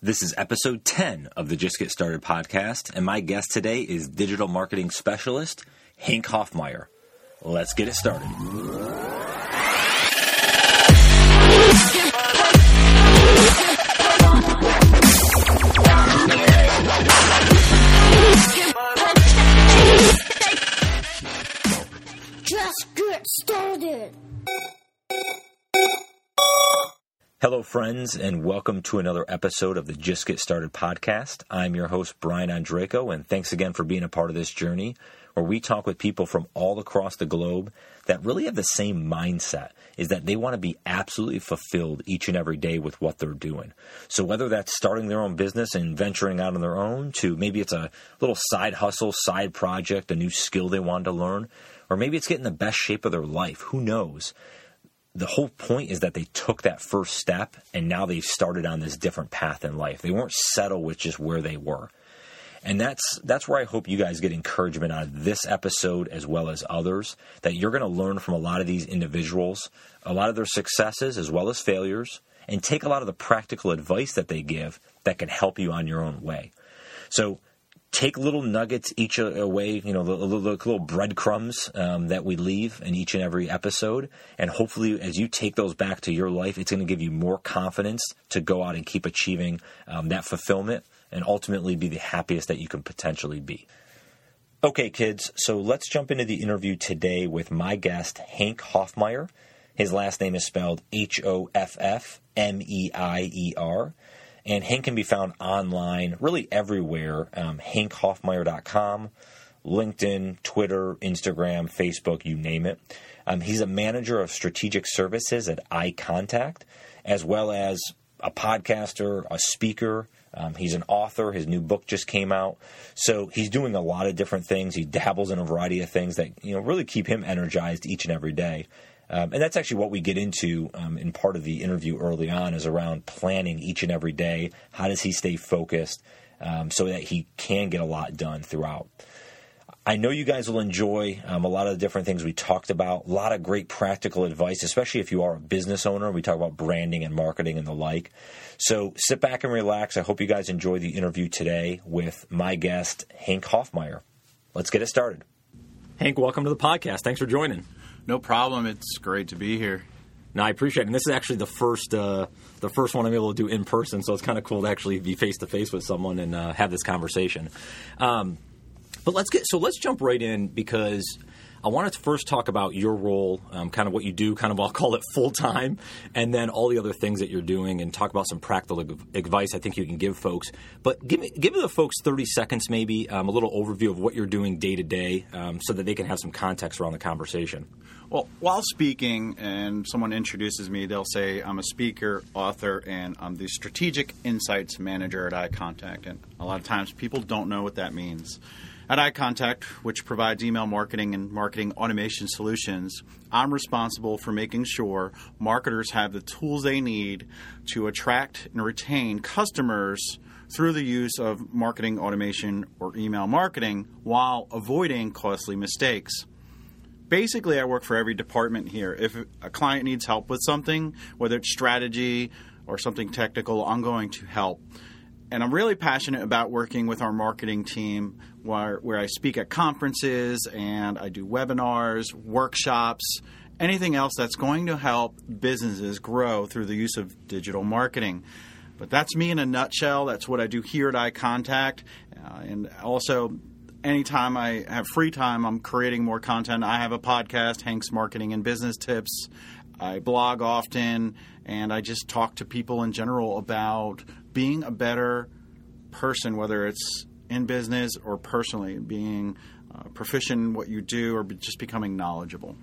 This is episode 10 of the Just Get Started podcast, and my guest today is digital marketing specialist Hank Hoffmeier. Let's get it started. Just get started. Hello, friends, and welcome to another episode of the Just Get Started podcast. I'm your host, Brian Andreco, and thanks again for being a part of this journey where we talk with people from all across the globe that really have the same mindset is that they want to be absolutely fulfilled each and every day with what they're doing. So whether that's starting their own business and venturing out on their own to maybe it's a little side hustle, side project, a new skill they want to learn, or maybe it's getting the best shape of their life, who knows? The whole point is that they took that first step and now they've started on this different path in life. They weren't settled with just where they were. And that's that's where I hope you guys get encouragement out of this episode as well as others that you're going to learn from a lot of these individuals, a lot of their successes as well as failures, and take a lot of the practical advice that they give that can help you on your own way. So take little nuggets each away, you know, the, the, the little breadcrumbs um, that we leave in each and every episode. And hopefully, as you take those back to your life, it's going to give you more confidence to go out and keep achieving um, that fulfillment and ultimately be the happiest that you can potentially be. Okay, kids, so let's jump into the interview today with my guest, Hank Hoffmeier. His last name is spelled H O F F M E I E R. And Hank can be found online, really everywhere. Um, HankHoffmeier.com, LinkedIn, Twitter, Instagram, Facebook, you name it. Um, he's a manager of strategic services at iContact, as well as a podcaster, a speaker. Um, he's an author. His new book just came out. So he's doing a lot of different things. He dabbles in a variety of things that you know really keep him energized each and every day. Um, and that's actually what we get into um, in part of the interview early on is around planning each and every day. How does he stay focused um, so that he can get a lot done throughout? I know you guys will enjoy um, a lot of the different things we talked about. A lot of great practical advice, especially if you are a business owner. We talk about branding and marketing and the like. So sit back and relax. I hope you guys enjoy the interview today with my guest, Hank Hoffmeier. Let's get it started. Hank, welcome to the podcast. Thanks for joining. No problem. It's great to be here. No, I appreciate it. And this is actually the first uh, the first one I'm able to do in person, so it's kind of cool to actually be face to face with someone and uh, have this conversation. Um, but let's get so let's jump right in because I wanted to first talk about your role, um, kind of what you do, kind of I'll call it full time, and then all the other things that you're doing, and talk about some practical advice I think you can give folks. But give me, give the folks 30 seconds, maybe um, a little overview of what you're doing day to day, so that they can have some context around the conversation. Well, while speaking and someone introduces me, they'll say I'm a speaker, author, and I'm the strategic insights manager at iContact. And a lot of times people don't know what that means. At iContact, which provides email marketing and marketing automation solutions, I'm responsible for making sure marketers have the tools they need to attract and retain customers through the use of marketing automation or email marketing while avoiding costly mistakes. Basically, I work for every department here. If a client needs help with something, whether it's strategy or something technical, I'm going to help and I'm really passionate about working with our marketing team where, where I speak at conferences and I do webinars, workshops, anything else that's going to help businesses grow through the use of digital marketing. But that's me in a nutshell. That's what I do here at iContact. Uh, and also, anytime I have free time, I'm creating more content. I have a podcast, Hank's Marketing and Business Tips. I blog often, and I just talk to people in general about being a better person, whether it's in business or personally, being uh, proficient in what you do or just becoming knowledgeable.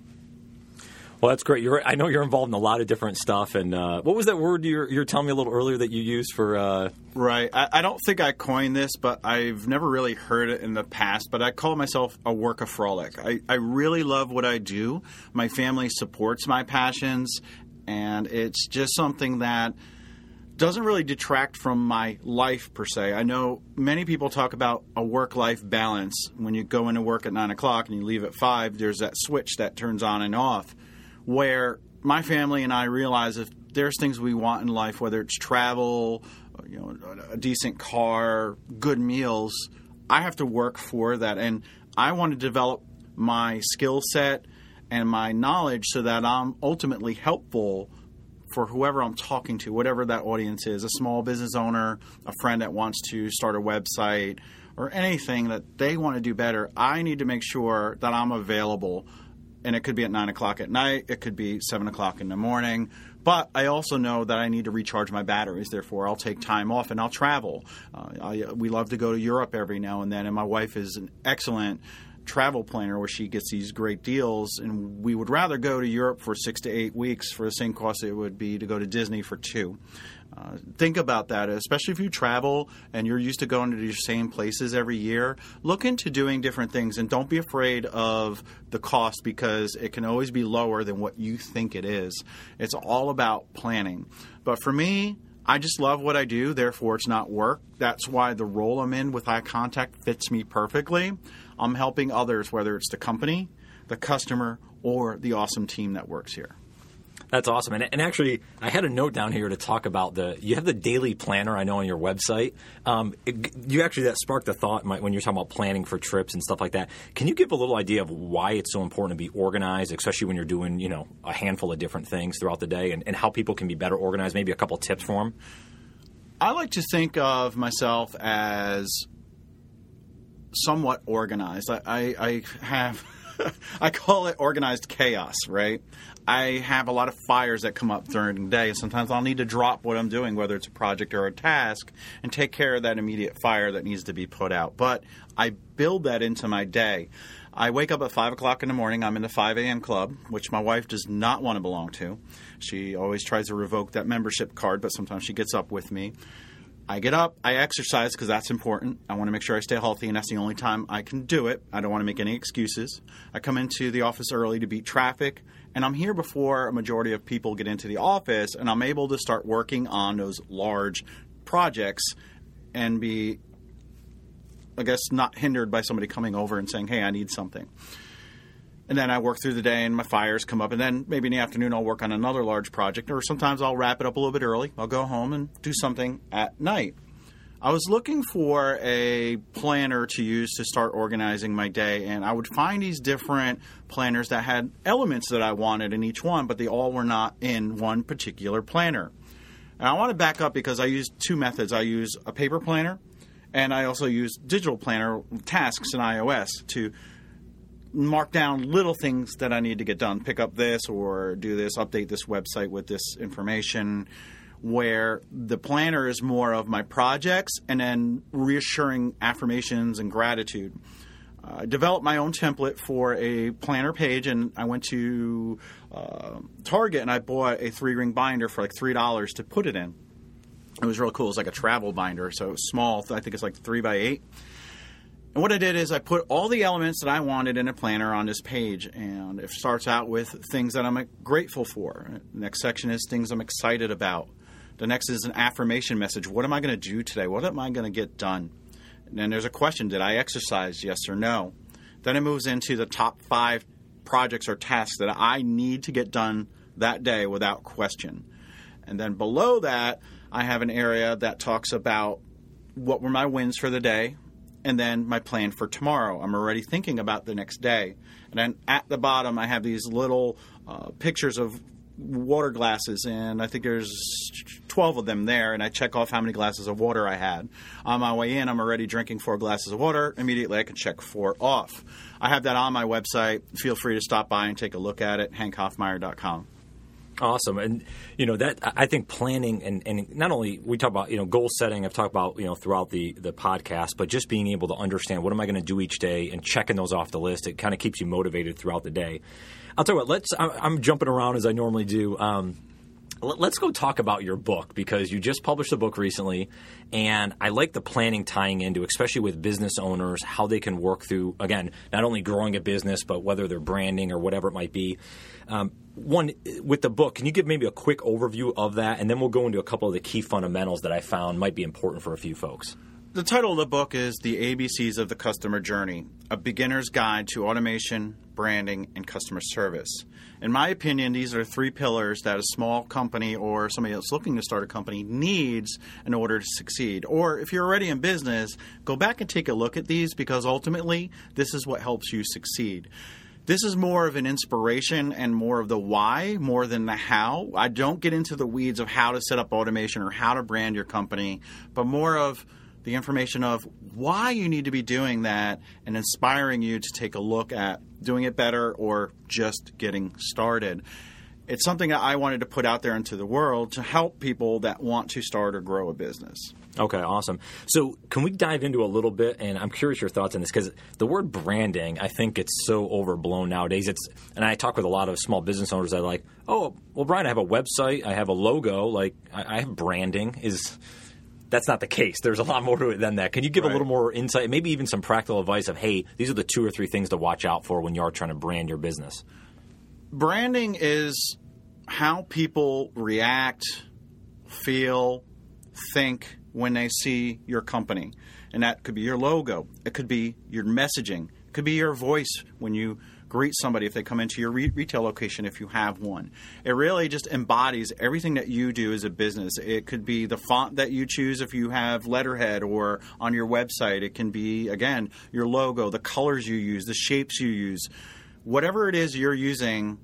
Well, that's great. You're, I know you're involved in a lot of different stuff. And uh, what was that word you're, you're, telling me a little earlier that you used for? Uh... Right. I, I, don't think I coined this, but I've never really heard it in the past. But I call myself a work workaholic. I, I really love what I do. My family supports my passions, and it's just something that doesn't really detract from my life per se. I know many people talk about a work life balance. When you go into work at nine o'clock and you leave at five, there's that switch that turns on and off. Where my family and I realize if there's things we want in life, whether it's travel, you know, a decent car, good meals. I have to work for that, and I want to develop my skill set and my knowledge so that I'm ultimately helpful for whoever I'm talking to, whatever that audience is a small business owner, a friend that wants to start a website, or anything that they want to do better. I need to make sure that I'm available. And it could be at nine o'clock at night, it could be seven o'clock in the morning. But I also know that I need to recharge my batteries. Therefore, I'll take time off and I'll travel. Uh, I, we love to go to Europe every now and then, and my wife is an excellent travel planner where she gets these great deals, and we would rather go to Europe for six to eight weeks for the same cost it would be to go to Disney for two. Uh, think about that, especially if you travel and you're used to going to the same places every year. Look into doing different things and don't be afraid of the cost because it can always be lower than what you think it is. It's all about planning. But for me, I just love what I do, therefore, it's not work. That's why the role I'm in with iContact fits me perfectly. I'm helping others, whether it's the company, the customer, or the awesome team that works here. That's awesome. And, and, actually, I had a note down here to talk about the. You have the daily planner, I know, on your website. Um, it, you actually that sparked a thought when you're talking about planning for trips and stuff like that. Can you give a little idea of why it's so important to be organized, especially when you're doing you know a handful of different things throughout the day, and, and how people can be better organized? Maybe a couple tips for them. I like to think of myself as somewhat organized. I, I, I have. I call it organized chaos, right? I have a lot of fires that come up during the day. Sometimes I'll need to drop what I'm doing, whether it's a project or a task, and take care of that immediate fire that needs to be put out. But I build that into my day. I wake up at 5 o'clock in the morning. I'm in the 5 a.m. club, which my wife does not want to belong to. She always tries to revoke that membership card, but sometimes she gets up with me. I get up, I exercise because that's important. I want to make sure I stay healthy, and that's the only time I can do it. I don't want to make any excuses. I come into the office early to beat traffic, and I'm here before a majority of people get into the office, and I'm able to start working on those large projects and be, I guess, not hindered by somebody coming over and saying, hey, I need something and then I work through the day and my fires come up, and then maybe in the afternoon I'll work on another large project, or sometimes I'll wrap it up a little bit early. I'll go home and do something at night. I was looking for a planner to use to start organizing my day, and I would find these different planners that had elements that I wanted in each one, but they all were not in one particular planner. And I want to back up because I use two methods. I use a paper planner, and I also use digital planner tasks in iOS to mark down little things that I need to get done. Pick up this or do this, update this website with this information. Where the planner is more of my projects and then reassuring affirmations and gratitude. Uh, I developed my own template for a planner page, and I went to uh, Target and I bought a three ring binder for like three dollars to put it in. It was real cool. It's like a travel binder, so small. I think it's like three by eight and what I did is I put all the elements that I wanted in a planner on this page, and it starts out with things that I'm grateful for. The next section is things I'm excited about. The next is an affirmation message. What am I going to do today? What am I going to get done? And then there's a question Did I exercise? Yes or no? Then it moves into the top five projects or tasks that I need to get done that day without question. And then below that, I have an area that talks about what were my wins for the day, and then my plan for tomorrow. I'm already thinking about the next day. And then at the bottom, I have these little uh, pictures of water glasses, and I think there's 12 of them there, and I check off how many glasses of water I had. On my way in, I'm already drinking four glasses of water. Immediately, I can check four off. I have that on my website. Feel free to stop by and take a look at it, hankhoffmeier.com. Awesome, and you know that I think planning and, and not only we talk about you know goal setting. I've talked about you know throughout the the podcast, but just being able to understand what am I going to do each day and checking those off the list. It kind of keeps you motivated throughout the day. I'll tell you what. Let's. I'm jumping around as I normally do. Um, let's go talk about your book because you just published a book recently and i like the planning tying into especially with business owners how they can work through again not only growing a business but whether they're branding or whatever it might be. Um, one with the book can you give maybe a quick overview of that? And then we'll go into a couple of the key fundamentals that i found might be important for a few folks. The title of the book is The ABCs of the Customer Journey A Beginner's Guide to Automation, Branding, and Customer Service. In my opinion, these are three pillars that a small company or somebody that's looking to start a company needs in order to succeed. Or if you're already in business, go back and take a look at these because ultimately, this is what helps you succeed. This is more of an inspiration and more of the why more than the how. I don't get into the weeds of how to set up automation or how to brand your company, but more of the information of why you need to be doing that and inspiring you to take a look at doing it better or just getting started. It's something that I wanted to put out there into the world to help people that want to start or grow a business. Okay, awesome. So, can we dive into a little bit? And I'm curious your thoughts on this because the word branding, I think it's so overblown nowadays. It's and I talk with a lot of small business owners that are like, oh, well, Brian, I have a website, I have a logo, like I, I have branding. Is that's not the case. There's a lot more to it than that. Can you give Right. a little more insight, maybe even some practical advice of, hey, these are the two or three things to watch out for when you are trying to brand your business? branding is how people react, feel, think when they see your company. And that could be your logo, it could be your messaging, it could be your voice when you greet somebody if they come into your re- retail location if you have one. It really just embodies everything that you do as a business. It could be the font that you choose if you have letterhead or on your website. It can be, again, your logo, the colors you use, the shapes you use. Whatever it is you're using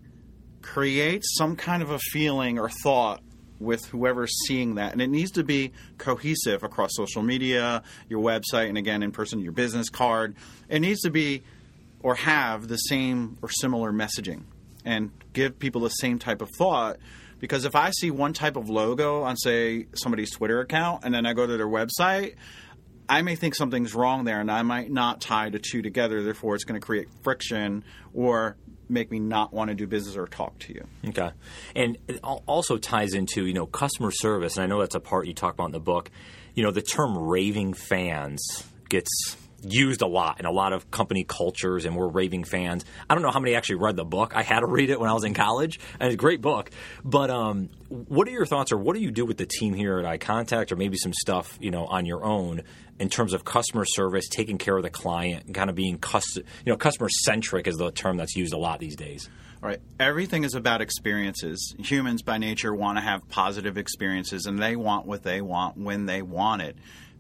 create some kind of a feeling or thought with whoever's seeing that. And it needs to be cohesive across social media, your website, and again, in person, your business card. It needs to be or have the same or similar messaging and give people the same type of thought. Because if I see one type of logo on, say, somebody's Twitter account, and then I go to their website, I may think something's wrong there, and I might not tie the two together. Therefore, it's going to create friction or make me not want to do business or talk to you. Okay. And it also ties into, you know, customer service. And I know that's a part you talk about in the book. You know, the term raving fans gets used a lot in a lot of company cultures, and we're raving fans. I don't know how many actually read the book. I had to read it when I was in college, and it's a great book. But um, what are your thoughts, or what do you do with the team here at iContact, or maybe some stuff, you know, on your own in terms of customer service, taking care of the client, and kind of being cust- you know, customer centric is the term that's used a lot these days. All right. Everything is about experiences. Humans by nature want to have positive experiences and they want what they want when they want it.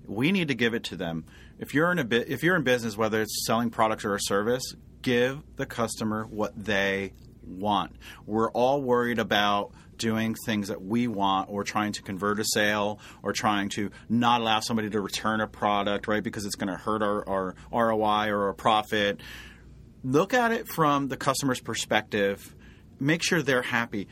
We need to give it to them. If you're in a bit if you're in business whether it's selling products or a service, give the customer what they want. We're all worried about doing things that we want or trying to convert a sale or trying to not allow somebody to return a product, right? Because it's going to hurt our, our ROI or our profit look at it from the customer's perspective. Make sure they're happy.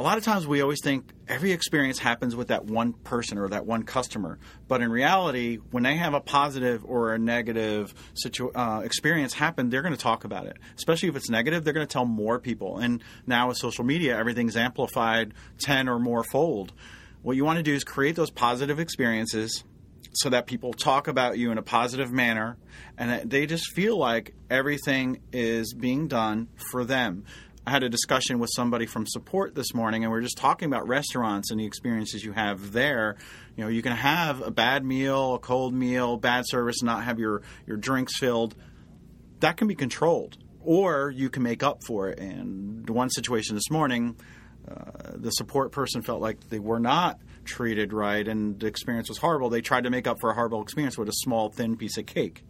A lot of times we always think every experience happens with that one person or that one customer. But in reality, when they have a positive or a negative situ- uh, experience happen, they're going to talk about it. Especially if it's negative, they're going to tell more people. And now with social media, everything's amplified 10 or more fold. What you want to do is create those positive experiences so that people talk about you in a positive manner and that they just feel like everything is being done for them. I had a discussion with somebody from support this morning and we are just talking about restaurants and the experiences you have there. You know, you can have a bad meal, a cold meal, bad service, not have your, your drinks filled. That can be controlled. Or you can make up for it. And one situation this morning, uh, the support person felt like they were not treated right and the experience was horrible. They tried to make up for a horrible experience with a small, thin piece of cake.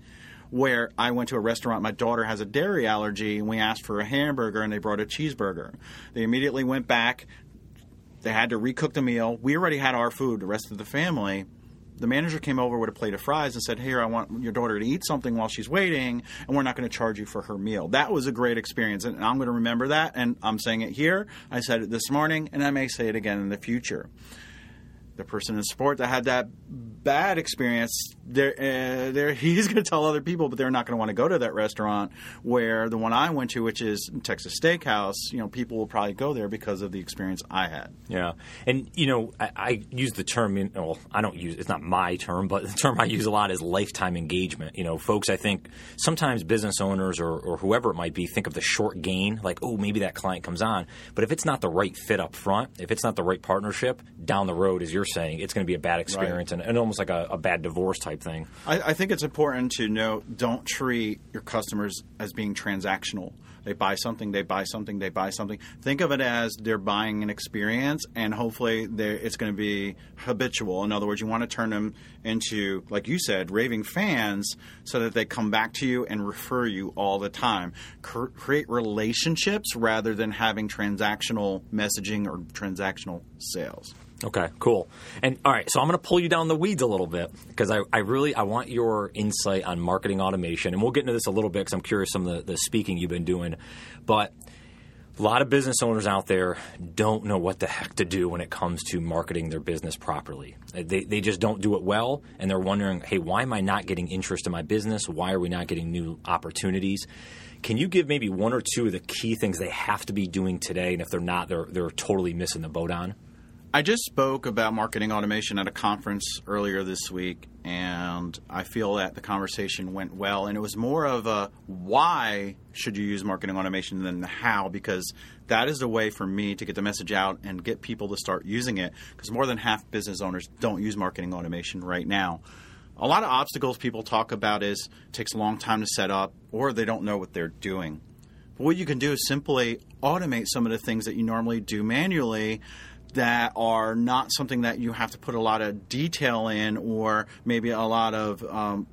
Where I went to a restaurant, my daughter has a dairy allergy, and we asked for a hamburger, and they brought a cheeseburger. They immediately went back. They had to recook the meal. We already had our food, the rest of the family. The manager came over with a plate of fries and said, Here, I want your daughter to eat something while she's waiting, and we're not going to charge you for her meal. That was a great experience, and I'm going to remember that, and I'm saying it here. I said it this morning, and I may say it again in the future. The person in sport that had that bad experience, they're, uh, they're, he's going to tell other people, but they're not going to want to go to that restaurant. Where the one I went to, which is Texas Steakhouse, you know, people will probably go there because of the experience I had. Yeah, and you know, I, I use the term. Well, I don't use it's not my term, but the term I use a lot is lifetime engagement. You know, folks, I think sometimes business owners or, or whoever it might be think of the short gain, like, oh, maybe that client comes on, but if it's not the right fit up front, if it's not the right partnership down the road, as you're saying, it's going to be a bad experience and, and almost like a, a bad divorce type type thing. I, I think it's important to note don't treat your customers as being transactional. They buy something, they buy something, they buy something. Think of it as they're buying an experience, and hopefully it's going to be habitual. In other words, you want to turn them into, like you said, raving fans so that they come back to you and refer you all the time. Cr- create relationships rather than having transactional messaging or transactional sales. Okay, cool. And all right, so I'm going to pull you down the weeds a little bit because I, I really I want your insight on marketing automation, and we'll get into this a little bit because I'm curious some of the, the speaking you've been doing, but. A lot of business owners out there don't know what the heck to do when it comes to marketing their business properly. Uh, they, they just don't do it well, and they're wondering, hey, why am I not getting interest in my business? Why are we not getting new opportunities? Can you give maybe one or two of the key things they have to be doing today, and if they're not, they're, they're totally missing the boat on? I just spoke about marketing automation at a conference earlier this week, and I feel that the conversation went well. And it was more of a why should you use marketing automation than the how, because that is the way for me to get the message out and get people to start using it. Because more than half business owners don't use marketing automation right now. A lot of obstacles people talk about is it takes a long time to set up, or they don't know what they're doing. But what you can do is simply automate some of the things that you normally do manually that are not something that you have to put a lot of detail in or maybe a lot of um,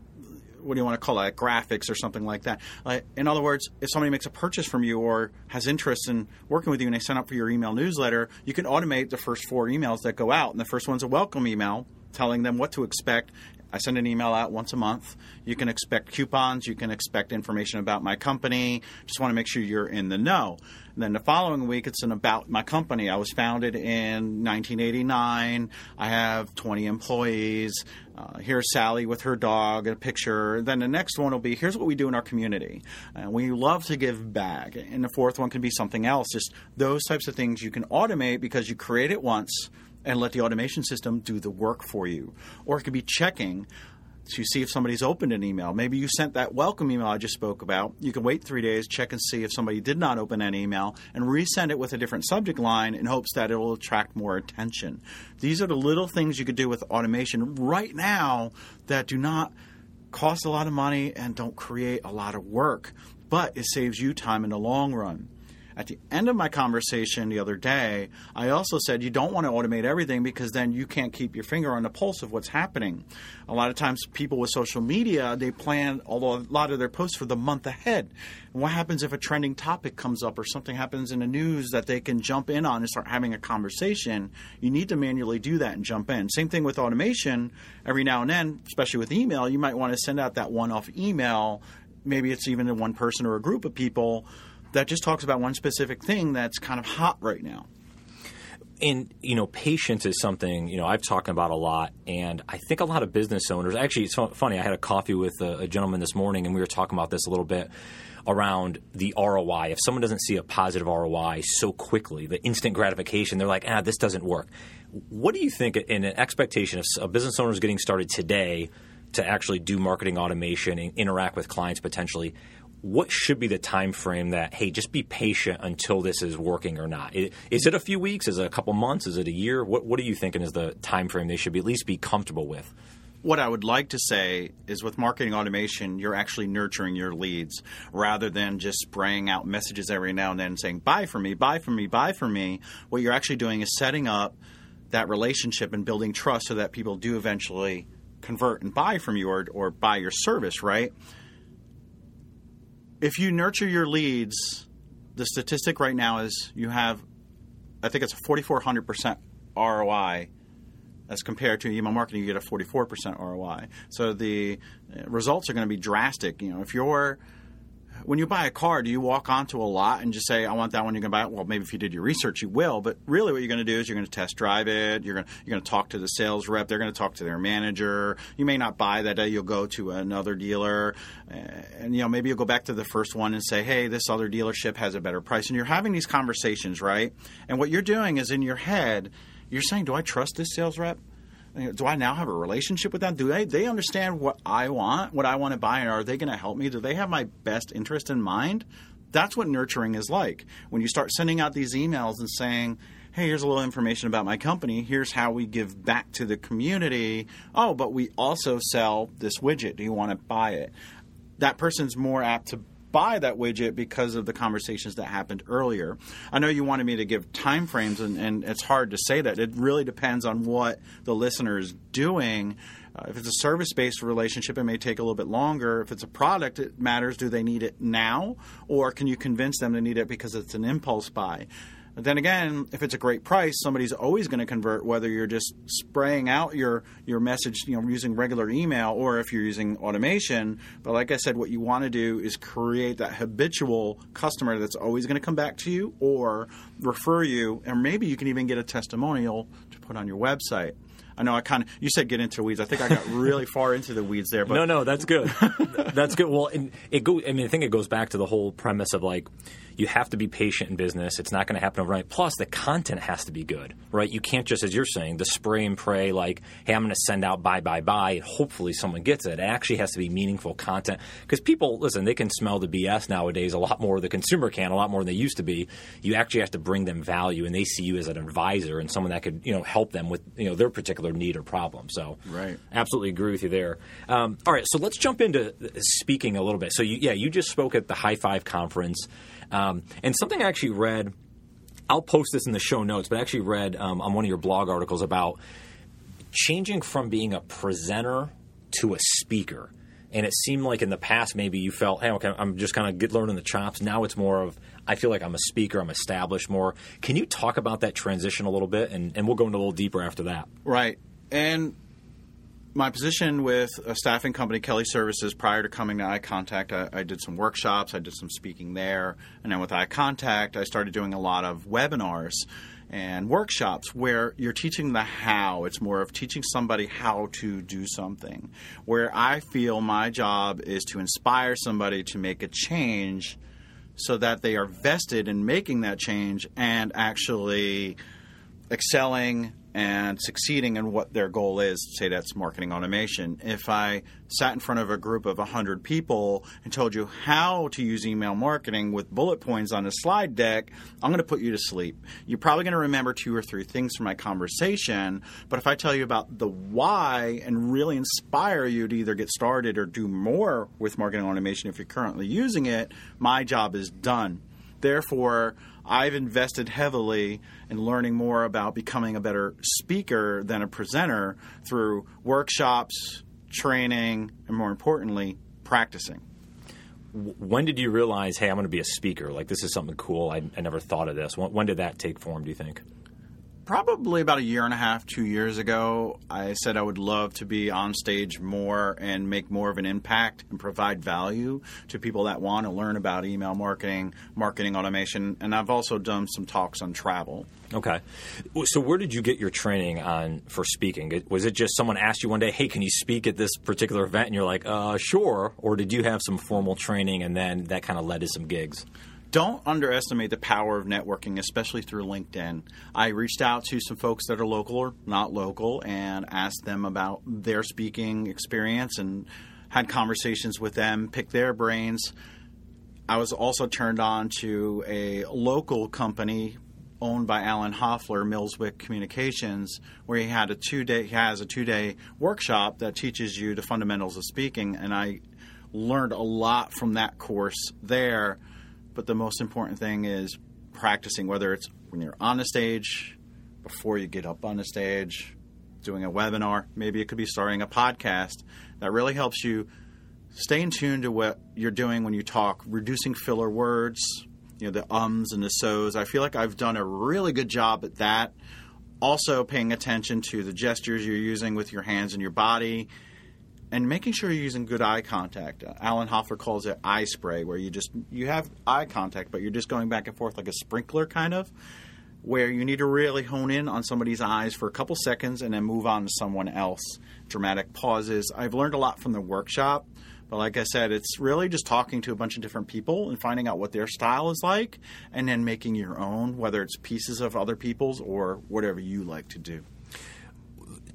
what do you want to call it graphics or something like that. Like, in other words if somebody makes a purchase from you or has interest in working with you and they sign up for your email newsletter you can automate the first four emails that go out. And the first one's a welcome email telling them what to expect I send an email out once a month. You can expect coupons. You can expect information about my company. Just want to make sure you're in the know. And then the following week, it's an about my company. I was founded in 1989. I have 20 employees. Uh, here's Sally with her dog, a picture. Then the next one will be here's what we do in our community. And we love to give back. And the fourth one can be something else. Just those types of things you can automate because you create it once and let the automation system do the work for you. Or it could be checking to see if somebody's opened an email. Maybe you sent that welcome email I just spoke about. You can wait three days, check and see if somebody did not open an email, and resend it with a different subject line in hopes that it will attract more attention. These are the little things you could do with automation right now that do not cost a lot of money and don't create a lot of work, but it saves you time in the long run. At the end of my conversation the other day, I also said you don't want to automate everything because then you can't keep your finger on the pulse of what's happening. A lot of times, people with social media they plan a lot of their posts for the month ahead. And what happens if a trending topic comes up or something happens in the news that they can jump in on and start having a conversation? You need to manually do that and jump in. Same thing with automation. Every now and then, especially with email, you might want to send out that one-off email. Maybe it's even to one person or a group of people that just talks about one specific thing that's kind of hot right now. And you know, patience is something you know I've talked about a lot, and I think a lot of business owners. Actually, it's funny. I had a coffee with a, a gentleman this morning, and we were talking about this a little bit around the ROI. If someone doesn't see a positive ROI so quickly, the instant gratification, they're like, ah, this doesn't work. What do you think in an expectation of a business owner is getting started today to actually do marketing automation and interact with clients potentially? What should be the time frame that hey just be patient until this is working or not? Is it a few weeks? Is it a couple months? Is it a year? What, what are you thinking is the time frame they should be at least be comfortable with? What I would like to say is with marketing automation, you're actually nurturing your leads rather than just spraying out messages every now and then saying, buy for me, buy for me, buy for me. What you're actually doing is setting up that relationship and building trust so that people do eventually convert and buy from you or, or buy your service, right? If you nurture your leads, the statistic right now is you have, I think it's a 4,400% ROI as compared to email marketing, you get a 44% ROI. So the uh, results are going to be drastic. You know, if you're when you buy a car, do you walk onto a lot and just say, "I want that one"? You're going to buy it. Well, maybe if you did your research, you will. But really, what you're going to do is you're going to test drive it. You're going to, you're going to talk to the sales rep. They're going to talk to their manager. You may not buy that day. You'll go to another dealer, eh, and you know maybe you'll go back to the first one and say, "Hey, this other dealership has a better price." And you're having these conversations, right? And what you're doing is in your head, you're saying, "Do I trust this sales rep?" Do I now have a relationship with them? Do they they understand what I want, what I want to buy, and are they going to help me? Do they have my best interest in mind? That's what nurturing is like. When you start sending out these emails and saying, hey, here's a little information about my company. Here's how we give back to the community. Oh, but we also sell this widget. Do you want to buy it? That person's more apt to buy that widget because of the conversations that happened earlier. I know you wanted me to give time frames, and, and it's hard to say that. It really depends on what the listener is doing. Uh, if it's a service based relationship, it may take a little bit longer. If it's a product, it matters do they need it now, or can you convince them to need it because it's an impulse buy? But then again, if it's a great price, somebody's always going to convert whether you're just spraying out your your message, you know, using regular email or if you're using automation. But like I said, what you want to do is create that habitual customer that's always going to come back to you or refer you, and maybe you can even get a testimonial to put on your website. I know I kind of you said get into weeds. I think I got really far into the weeds there. But no, no, that's good. that's good. Well, and it go. I mean, I think it goes back to the whole premise of like you have to be patient in business. It's not going to happen overnight. Plus, the content has to be good, right? You can't just, as you're saying, the spray and pray like, hey, I'm going to send out buy, buy, buy, and hopefully someone gets it. It actually has to be meaningful content because people, listen, they can smell the BS nowadays a lot more. The consumer can a lot more than they used to be. You actually have to bring them value, and they see you as an advisor and someone that could, you know, help them with, you know, their particular need or problem. So, right, absolutely agree with you there. Um, all right, so let's jump into speaking a little bit. So, you, yeah, you just spoke at the High Five conference. Um, and something I actually read, I'll post this in the show notes, but I actually read um, on one of your blog articles about changing from being a presenter to a speaker. And it seemed like in the past, maybe you felt, hey, okay, I'm just kind of learning the chops. Now it's more of, I feel like I'm a speaker, I'm established more. Can you talk about that transition a little bit? And, and we'll go into a little deeper after that. Right. And my position with a staffing company, Kelly Services, prior to coming to iContact, I, I, did some workshops, I did some speaking there, and then with iContact, I started doing a lot of webinars and workshops where you're teaching the how. It's more of teaching somebody how to do something. Where I feel my job is to inspire somebody to make a change so that they are vested in making that change and actually excelling and succeeding in what their goal is, say that's marketing automation. If I sat in front of a group of 100 people and told you how to use email marketing with bullet points on a slide deck, I'm going to put you to sleep. You're probably going to remember two or three things from my conversation, but if I tell you about the why and really inspire you to either get started or do more with marketing automation if you're currently using it, my job is done. Therefore, I've invested heavily in learning more about becoming a better speaker than a presenter through workshops, training, and more importantly, practicing. When did you realize, hey, I'm going to be a speaker? Like, this is something cool. I, I never thought of this. When, when did that take form, do you think? Probably about a year and a half, two years ago, I said I would love to be on stage more and make more of an impact and provide value to people that want to learn about email marketing, marketing automation, and I've also done some talks on travel. Okay. So where did you get your training on for speaking? Was it just someone asked you one day, "Hey, can you speak at this particular event?" and you're like, "Uh, sure," or did you have some formal training and then that kind of led to some gigs? Don't underestimate the power of networking, especially through LinkedIn. I reached out to some folks that are local or not local and asked them about their speaking experience and had conversations with them, picked their brains. I was also turned on to a local company owned by Alan Hoffler, Millswick Communications, where he had a two day he has a two day workshop that teaches you the fundamentals of speaking, and I learned a lot from that course there but the most important thing is practicing, whether it's when you're on the stage, before you get up on the stage, doing a webinar, maybe it could be starting a podcast. That really helps you stay in tune to what you're doing when you talk, reducing filler words, you know, the ums and the so's. I feel like I've done a really good job at that. Also, paying attention to the gestures you're using with your hands and your body and making sure you're using good eye contact. Uh, Alan Hoffer calls it eye spray, where you just you have eye contact, but you're just going back and forth like a sprinkler, kind of. Where you need to really hone in on somebody's eyes for a couple seconds and then move on to someone else. Dramatic pauses. I've learned a lot from the workshop, but like I said, it's really just talking to a bunch of different people and finding out what their style is like, and then making your own, whether it's pieces of other people's or whatever you like to do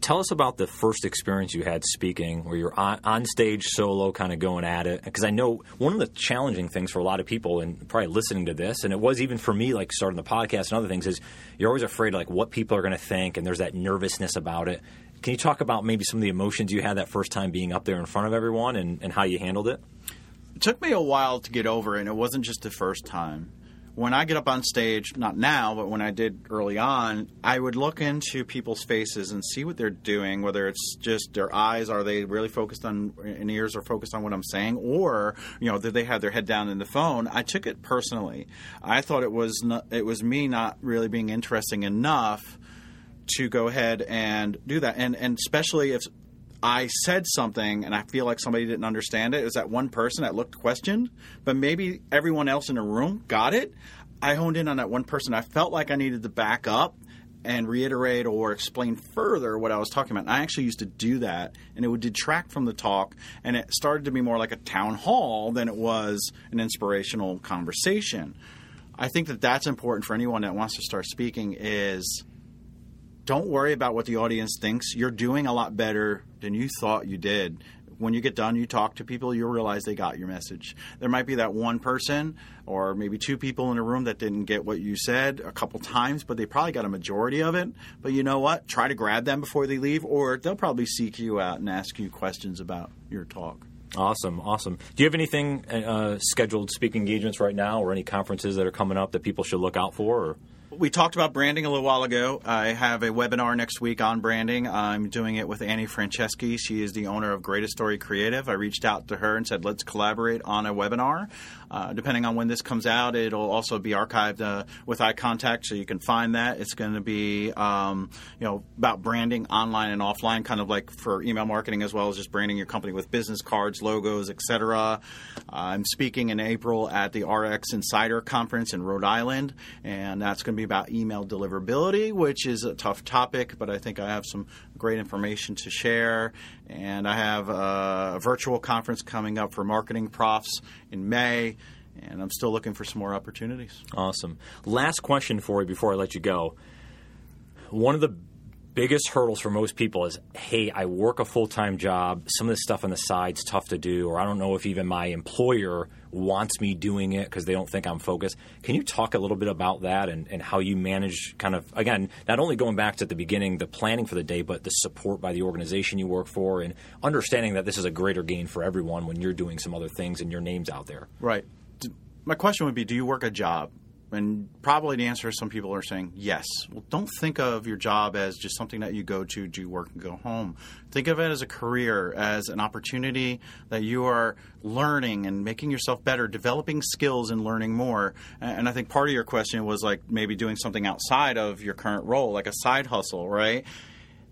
tell us about the first experience you had speaking, where you're on, on stage solo, kind of going at it. Because I know one of the challenging things for a lot of people, and probably listening to this, and it was even for me, like starting the podcast and other things, is you're always afraid like what people are going to think, and there's that nervousness about it. Can you talk about maybe some of the emotions you had that first time being up there in front of everyone, and, and how you handled it? It took me a while to get over it, and it wasn't just the first time when I get up on stage, not now, but when I did early on, I would look into people's faces and see what they're doing, whether it's just their eyes, are they really focused on, and ears are focused on what I'm saying, or, you know, did they have their head down in the phone? I took it personally. I thought it was, not, it was me not really being interesting enough to go ahead and do that. And, and especially if I said something and I feel like somebody didn't understand it. It was that one person that looked questioned, but maybe everyone else in the room got it. I honed in on that one person. I felt like I needed to back up and reiterate or explain further what I was talking about. And I actually used to do that, and it would detract from the talk, and it started to be more like a town hall than it was an inspirational conversation. I think that that's important for anyone that wants to start speaking is don't worry about what the audience thinks. You're doing a lot better than you thought you did. When you get done, you talk to people, you'll realize they got your message. There might be that one person or maybe two people in a room that didn't get what you said a couple times, but they probably got a majority of it. But you know what? Try to grab them before they leave, or they'll probably seek you out and ask you questions about your talk. Awesome, awesome. Do you have anything uh, scheduled speaking engagements right now, or any conferences that are coming up that people should look out for? Or? We talked about branding a little while ago. I have a webinar next week on branding. I'm doing it with Annie Franceschi. She is the owner of Greatest Story Creative. I reached out to her and said, let's collaborate on a webinar. Uh, depending on when this comes out, it'll also be archived uh, with iContact, so you can find that. It's going to be, um, you know, about branding online and offline, kind of like for email marketing as well as just branding your company with business cards, logos, etc. I'm speaking in April at the RX Insider Conference in Rhode Island, and that's going to be about email deliverability, which is a tough topic, but I think I have some great information to share. And I have a virtual conference coming up for MarketingProfs in May, and I'm still looking for some more opportunities. Awesome. Last question for you before I let you go. One of the biggest hurdles for most people is hey i work a full-time job. Some of this stuff on the side's tough to do or i don't know if even my employer wants me doing it because they don't think i'm focused. Can you talk a little bit about that and, and how you manage kind of again not only going back to the beginning the planning for the day but the support by the organization you work for and understanding that this is a greater gain for everyone when you're doing some other things and your name's out there? Right. My question would be do you work a job and probably the answer is some people are saying yes. Well, don't think of your job as just something that you go to, do work, and go home. Think of it as a career, as an opportunity that you are learning and making yourself better, developing skills and learning more. And I think part of your question was like maybe doing something outside of your current role, like a side hustle, right?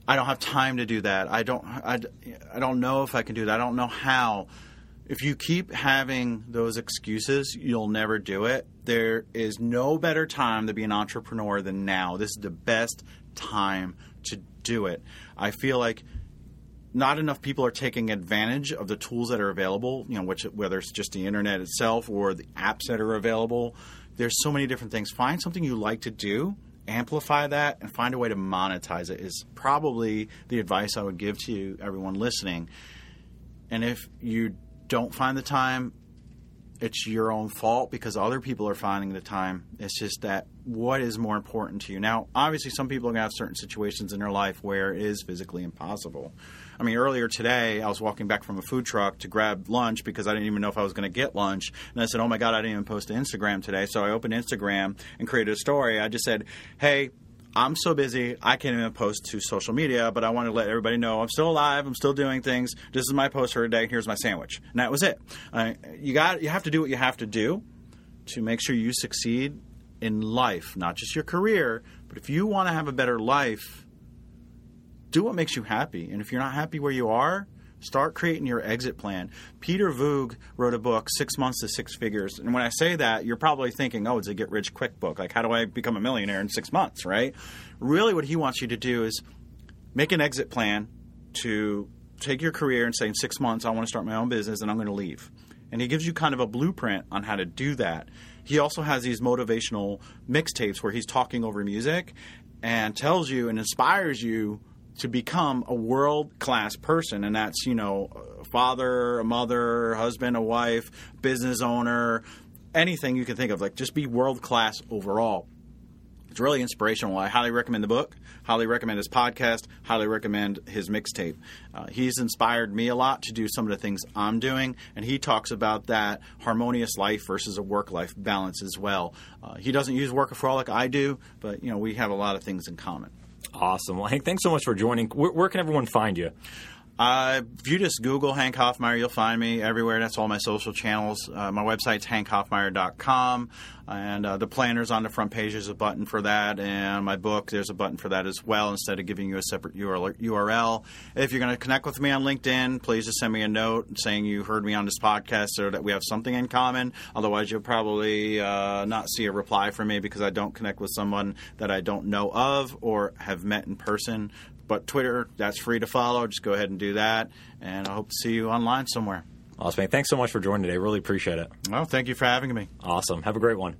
I don't have time to do that. I don't. I, I don't know if I can do that. I don't know how if you keep having those excuses, you'll never do it. There is no better time to be an entrepreneur than now. This is the best time to do it. I feel like not enough people are taking advantage of the tools that are available, you know, which whether it's just the internet itself or the apps that are available. There's so many different things. Find something you like to do, amplify that and find a way to monetize it is probably the advice I would give to you everyone listening. And if you don't find the time, it's your own fault because other people are finding the time. It's just that what is more important to you. Now, obviously, some people are going to have certain situations in their life where it is physically impossible. I mean, earlier today, I was walking back from a food truck to grab lunch because I didn't even know if I was going to get lunch. And I said, Oh my God, I didn't even post to Instagram today. So I opened Instagram and created a story. I just said, Hey, I'm so busy, I can't even post to social media, but I want to let everybody know I'm still alive, I'm still doing things. This is my post for today. Here's my sandwich. And that was it. Uh, you got you have to do what you have to do to make sure you succeed in life, not just your career, but if you want to have a better life, do what makes you happy. And if you're not happy where you are, Start creating your exit plan. Peter Voogd wrote a book, Six Months to Six Figures. And when I say that, you're probably thinking, oh, it's a get rich quick book. Like, how do I become a millionaire in six months, right? Really, what he wants you to do is make an exit plan to take your career and say, in six months, I want to start my own business and I'm going to leave. And he gives you kind of a blueprint on how to do that. He also has these motivational mixtapes where he's talking over music and tells you and inspires you to become a world class person, and that's you know, a father, a mother, husband, a wife, business owner, anything you can think of. Like just be world class overall. It's really inspirational. I highly recommend the book. Highly recommend his podcast. Highly recommend his mixtape. Uh, he's inspired me a lot to do some of the things I'm doing, and he talks about that harmonious life versus a work-life balance as well. Uh, he doesn't use workaholic, I do, but you know we have a lot of things in common. Awesome. Well, Hank, thanks so much for joining. Where, where can everyone find you? Uh, if you just Google Hank Hoffmeier, you'll find me everywhere. That's all my social channels. Uh, my website's hankhoffmeier.com, and uh, the planner's on the front page. There's a button for that, and my book, there's a button for that as well instead of giving you a separate URL. If you're going to connect with me on LinkedIn, please just send me a note saying you heard me on this podcast so that we have something in common. Otherwise, you'll probably uh, not see a reply from me because I don't connect with someone that I don't know of or have met in person. But Twitter, that's free to follow. Just go ahead and do that. And I hope to see you online somewhere. Awesome. Thanks so much for joining today. Really appreciate it. Well, thank you for having me. Awesome. Have a great one.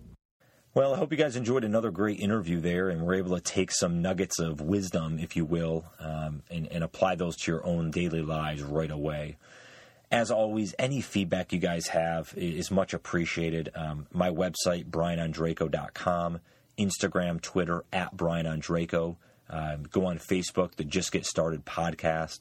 Well, I hope you guys enjoyed another great interview there and were able to take some nuggets of wisdom, if you will, um, and, and apply those to your own daily lives right away. As always, any feedback you guys have is much appreciated. Um, my website, brianondrako.com, Instagram, Twitter, at brianondrako. Um, go on Facebook, the Just Get Started podcast.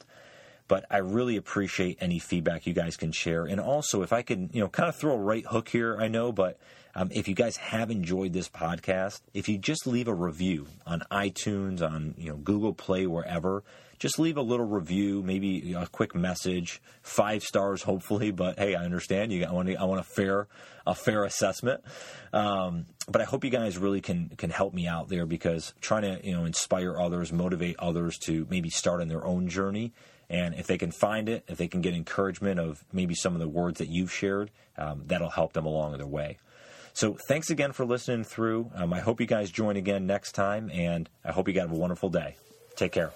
But I really appreciate any feedback you guys can share. And also, if I can, you know, kind of throw a right hook here, I know, but um, if you guys have enjoyed this podcast, if you just leave a review on iTunes, on you know Google Play, wherever, just leave a little review, maybe a quick message, five stars, hopefully. But hey, I understand you. I want to, I want a fair a fair assessment. Um, but I hope you guys really can can help me out there because trying to you know inspire others, motivate others to maybe start on their own journey. And if they can find it, if they can get encouragement of maybe some of the words that you've shared, um, that'll help them along their way. So thanks again for listening through. Um, I hope you guys join again next time, and I hope you have a wonderful day. Take care.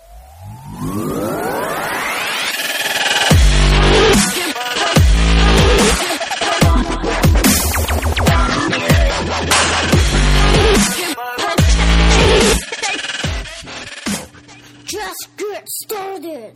get started.